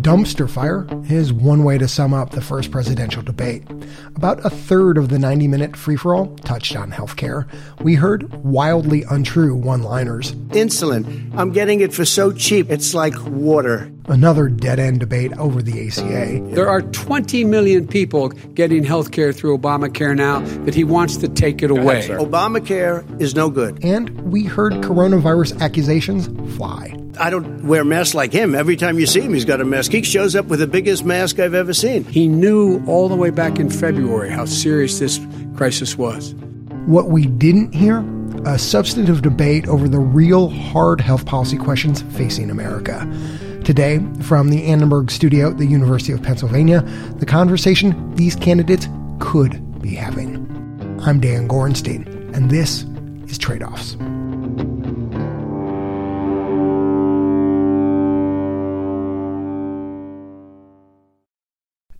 dumpster fire is one way to sum up the first presidential debate. About a third of the 90 minute free for all touched on healthcare. We heard wildly untrue one liners. Insulin, I'm getting it for so cheap, it's like water. Another dead end debate over the ACA. There are 20 million people getting health care through Obamacare now that he wants to take it away. Ahead, Obamacare is no good. And we heard coronavirus accusations fly. I don't wear masks like him. Every time you see him, he's got a mask. He shows up with the biggest mask I've ever seen. He knew all the way back in February how serious this crisis was. What we didn't hear a substantive debate over the real hard health policy questions facing America. Today, from the Annenberg studio at the University of Pennsylvania, the conversation these candidates could be having. I'm Dan Gorenstein, and this is Trade Offs.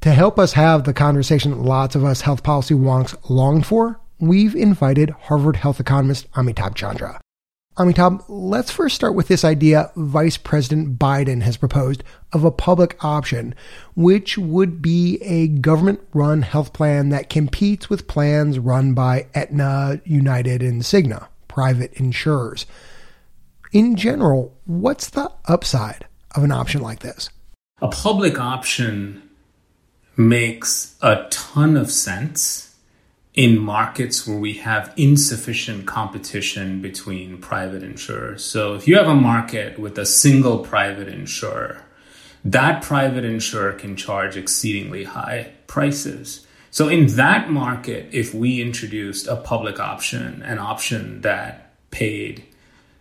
To help us have the conversation lots of us health policy wonks longed for, we've invited Harvard health economist Amitabh Chandra. Amitabh, let's first start with this idea Vice President Biden has proposed of a public option, which would be a government run health plan that competes with plans run by Aetna, United, and Cigna, private insurers. In general, what's the upside of an option like this? A public option makes a ton of sense in markets where we have insufficient competition between private insurers. So if you have a market with a single private insurer, that private insurer can charge exceedingly high prices. So in that market, if we introduced a public option, an option that paid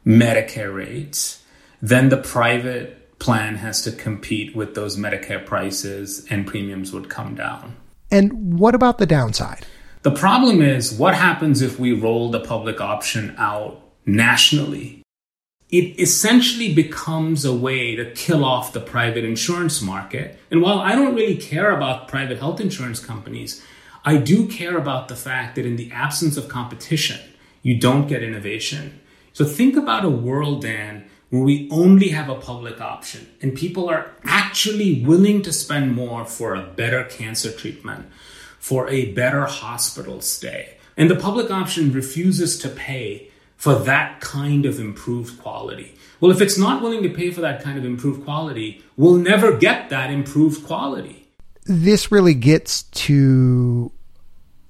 Medicare rates, then the private plan has to compete with those Medicare prices and premiums would come down. And what about the downside? The problem is what happens if we roll the public option out nationally? It essentially becomes a way to kill off the private insurance market. And while I don't really care about private health insurance companies, I do care about the fact that in the absence of competition, you don't get innovation. So think about a world, Dan, where we only have a public option and people are actually willing to spend more for a better cancer treatment, for a better hospital stay. And the public option refuses to pay for that kind of improved quality. Well, if it's not willing to pay for that kind of improved quality, we'll never get that improved quality. This really gets to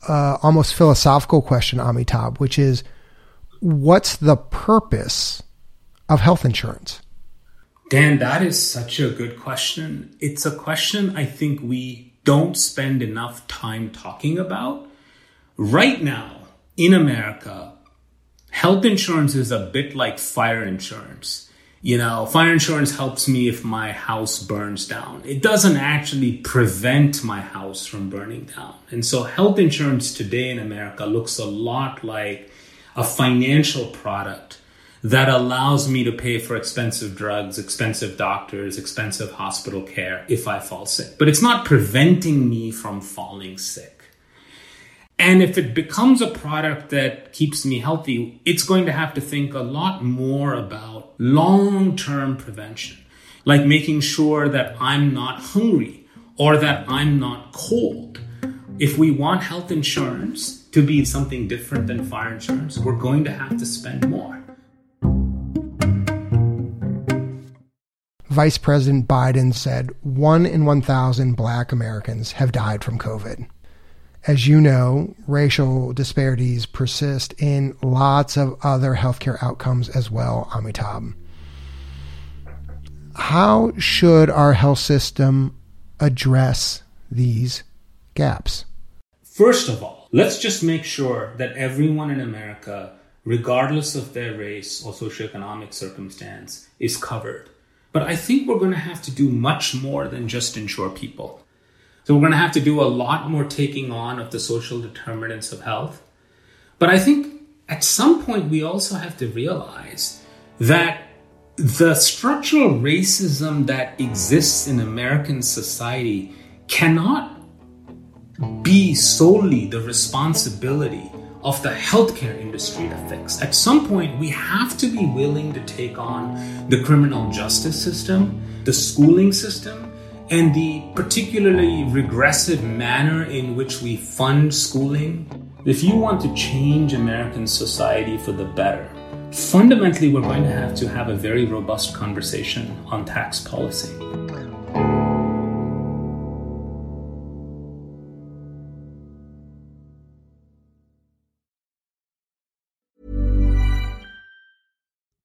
uh, almost philosophical question, Amitabh, which is what's the purpose of health insurance? Dan, that is such a good question. It's a question I think we don't spend enough time talking about. Right now, in America, health insurance is a bit like fire insurance. You know, fire insurance helps me if my house burns down. It doesn't actually prevent my house from burning down. And so, health insurance today in America looks a lot like a financial product that allows me to pay for expensive drugs, expensive doctors, expensive hospital care if I fall sick. But it's not preventing me from falling sick. And if it becomes a product that keeps me healthy, it's going to have to think a lot more about long term prevention, like making sure that I'm not hungry or that I'm not cold. If we want health insurance to be something different than fire insurance, we're going to have to spend more. Vice President Biden said one in 1,000 black Americans have died from COVID. As you know, racial disparities persist in lots of other healthcare outcomes as well, Amitabh. How should our health system address these gaps? First of all, let's just make sure that everyone in America, regardless of their race or socioeconomic circumstance, is covered but I think we're going to have to do much more than just insure people. So we're going to have to do a lot more taking on of the social determinants of health. But I think at some point we also have to realize that the structural racism that exists in American society cannot be solely the responsibility of the healthcare industry to fix. At some point, we have to be willing to take on the criminal justice system, the schooling system, and the particularly regressive manner in which we fund schooling, if you want to change American society for the better, fundamentally we're going to have to have a very robust conversation on tax policy.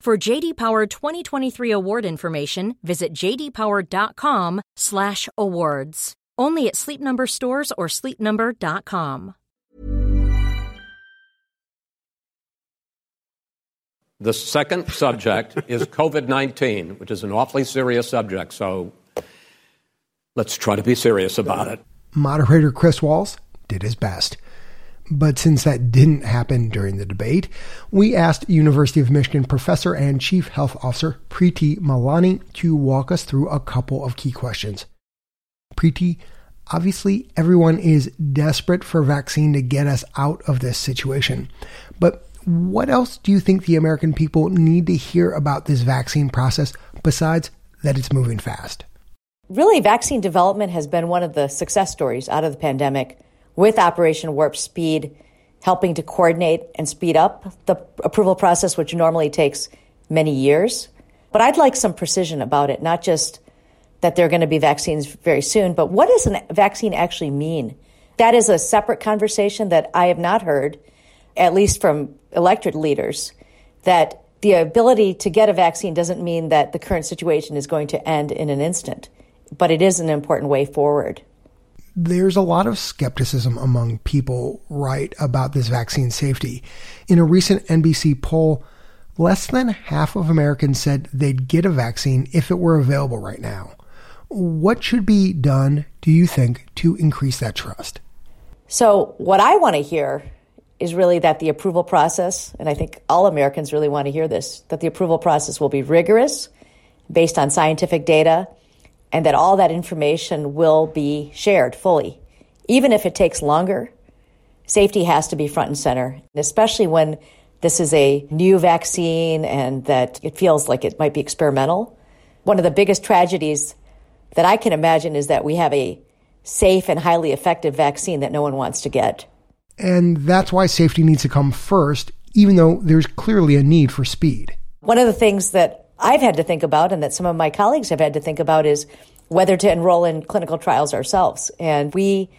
For JD Power 2023 award information, visit jdpower.com/awards. Only at Sleep Number stores or sleepnumber.com. The second subject is COVID-19, which is an awfully serious subject. So let's try to be serious about it. Moderator Chris Wallace did his best. But since that didn't happen during the debate, we asked University of Michigan professor and chief health officer Preeti Malani to walk us through a couple of key questions. Preeti, obviously everyone is desperate for a vaccine to get us out of this situation. But what else do you think the American people need to hear about this vaccine process besides that it's moving fast? Really, vaccine development has been one of the success stories out of the pandemic with Operation Warp Speed, helping to coordinate and speed up the approval process, which normally takes many years. But I'd like some precision about it, not just that there are going to be vaccines very soon, but what does a vaccine actually mean? That is a separate conversation that I have not heard, at least from elected leaders, that the ability to get a vaccine doesn't mean that the current situation is going to end in an instant, but it is an important way forward there's a lot of skepticism among people right about this vaccine safety. In a recent NBC poll, less than half of Americans said they'd get a vaccine if it were available right now. What should be done, do you think, to increase that trust? So, what I want to hear is really that the approval process, and I think all Americans really want to hear this, that the approval process will be rigorous, based on scientific data, and that all that information will be shared fully. Even if it takes longer, safety has to be front and center, especially when this is a new vaccine and that it feels like it might be experimental. One of the biggest tragedies that I can imagine is that we have a safe and highly effective vaccine that no one wants to get. And that's why safety needs to come first, even though there's clearly a need for speed. One of the things that I've had to think about and that some of my colleagues have had to think about is whether to enroll in clinical trials ourselves. And we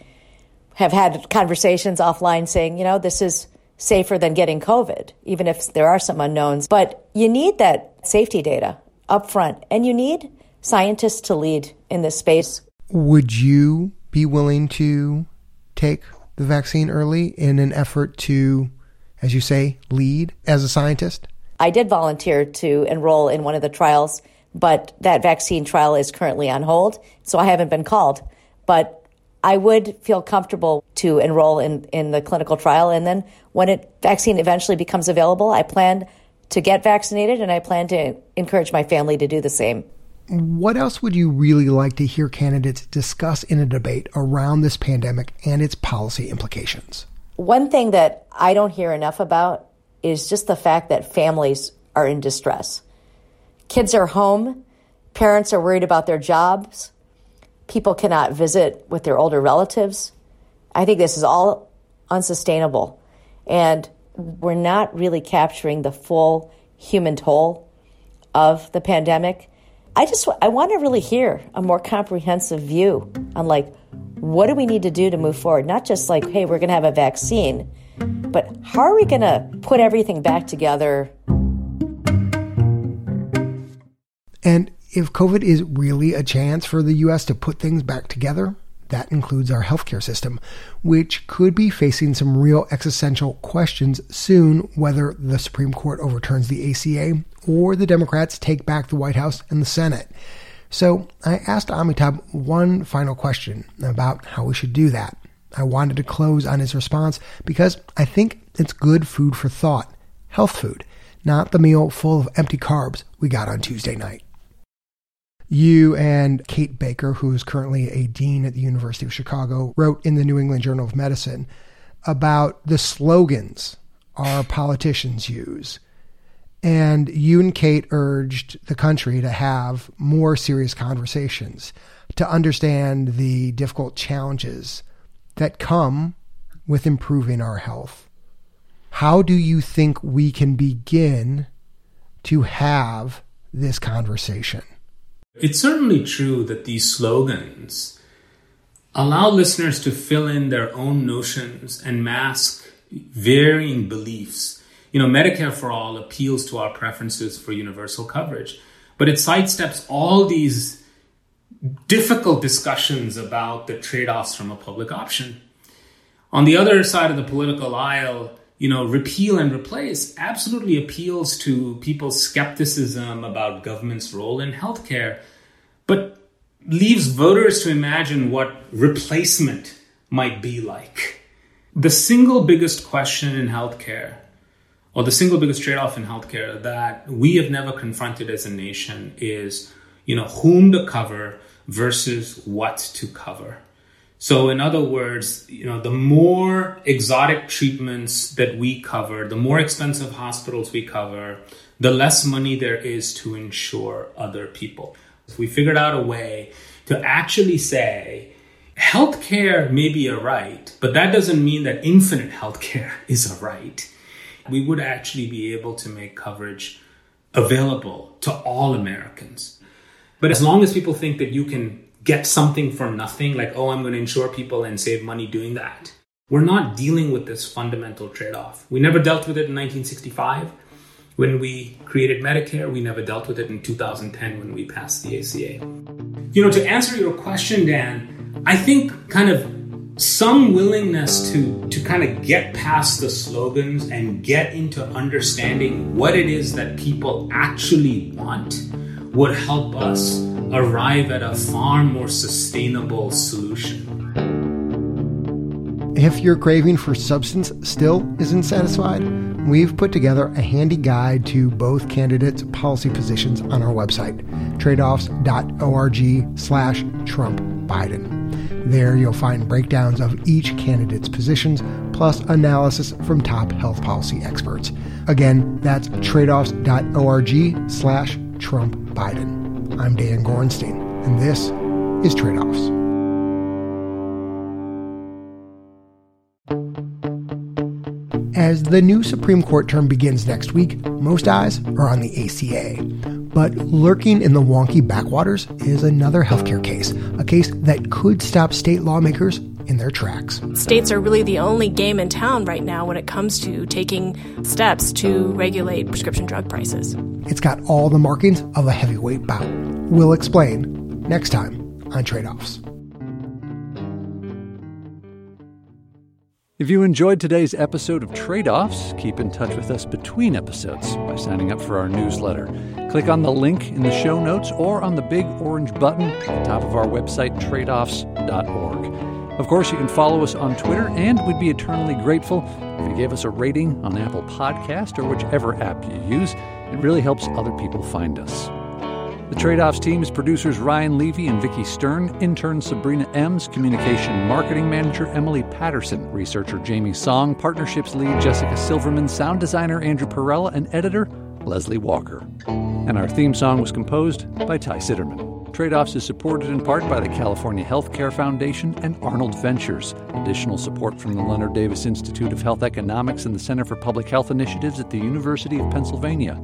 have had conversations offline saying, you know, this is safer than getting COVID, even if there are some unknowns. But you need that safety data up front, and you need scientists to lead in this space. Would you be willing to take the vaccine early in an effort to, as you say, lead as a scientist? I did volunteer to enroll in one of the trials, but that vaccine trial is currently on hold, so I haven't been called. But I would feel comfortable to enroll in, in the clinical trial. And then when it vaccine eventually becomes available, I plan to get vaccinated and I plan to encourage my family to do the same. What else would you really like to hear candidates discuss in a debate around this pandemic and its policy implications? One thing that I don't hear enough about is just the fact that families are in distress. Kids are home, parents are worried about their jobs, people cannot visit with their older relatives. I think this is all unsustainable. And we're not really capturing the full human toll of the pandemic. I just I want to really hear a more comprehensive view on like what do we need to do to move forward? Not just like, hey, we're going to have a vaccine, but how are we going to put everything back together? And if COVID is really a chance for the U.S. to put things back together, that includes our healthcare system, which could be facing some real existential questions soon, whether the Supreme Court overturns the ACA or the Democrats take back the White House and the Senate. So I asked Amitabh one final question about how we should do that. I wanted to close on his response because I think it's good food for thought, health food, not the meal full of empty carbs we got on Tuesday night. You and Kate Baicker, who is currently a dean at the University of Chicago, wrote in the New England Journal of Medicine about the slogans our politicians use. And you and Kate urged the country to have more serious conversations to understand the difficult challenges that come with improving our health. How do you think we can begin to have this conversation? It's certainly true that these slogans allow listeners to fill in their own notions and mask varying beliefs. You know, Medicare for All appeals to our preferences for universal coverage, but it sidesteps all these difficult discussions about the trade offs from a public option. On the other side of the political aisle, you know, repeal and replace absolutely appeals to people's skepticism about government's role in healthcare, but leaves voters to imagine what replacement might be like. The single biggest question in healthcare, or the single biggest trade off in healthcare that we have never confronted as a nation is, you know, whom to cover versus what to cover. So, in other words, you know, the more exotic treatments that we cover, the more expensive hospitals we cover, the less money there is to insure other people. If we figured out a way to actually say, healthcare may be a right, but that doesn't mean that infinite healthcare is a right. We would actually be able to make coverage available to all Americans. But as long as people think that you can get something for nothing, like, oh, I'm going to insure people and save money doing that. We're not dealing with this fundamental trade off. We never dealt with it in 1965 when we created Medicare. We never dealt with it in 2010 when we passed the ACA. You know, to answer your question, Dan, I think kind of some willingness to, to kind of get past the slogans and get into understanding what it is that people actually want would help us arrive at a far more sustainable solution. If your craving for substance still isn't satisfied, we've put together a handy guide to both candidates' policy positions on our website, tradeoffs.org slash Trump Biden. There you'll find breakdowns of each candidate's positions, plus analysis from top health policy experts. Again, that's tradeoffs.org slash Trump Biden. I'm Dan Gorenstein, and this is Trade Offs. As the new Supreme Court term begins next week, most eyes are on the ACA. But lurking in the wonky backwaters is another healthcare case, a case that could stop state lawmakers in their tracks. States are really the only game in town right now when it comes to taking steps to regulate prescription drug prices. It's got all the markings of a heavyweight bout. We'll explain next time on Trade Offs. If you enjoyed today's episode of Trade Offs, keep in touch with us between episodes by signing up for our newsletter. Click on the link in the show notes or on the big orange button at the top of our website, tradeoffs.org. Of course, you can follow us on Twitter, and we'd be eternally grateful if you gave us a rating on Apple Podcast or whichever app you use. It really helps other people find us. The Trade Offs team is producers Ryan Levy and Vicki Stern, intern Sabrina Ems, communication marketing manager Emily Patterson, researcher Jamie Song, partnerships lead Jessica Silverman, sound designer Andrew Perella, and editor Leslie Walker. And our theme song was composed by Ty Sitterman. Trade Offs is supported in part by the California Healthcare Foundation and Arnold Ventures. Additional support from the Leonard Davis Institute of Health Economics and the Center for Public Health Initiatives at the University of Pennsylvania.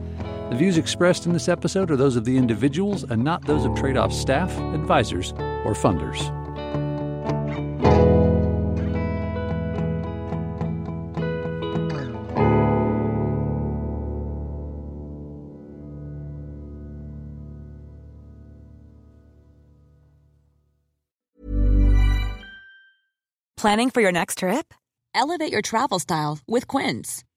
The views expressed in this episode are those of the individuals and not those of trade off staff, advisors, or funders. Planning for your next trip? Elevate your travel style with Quince.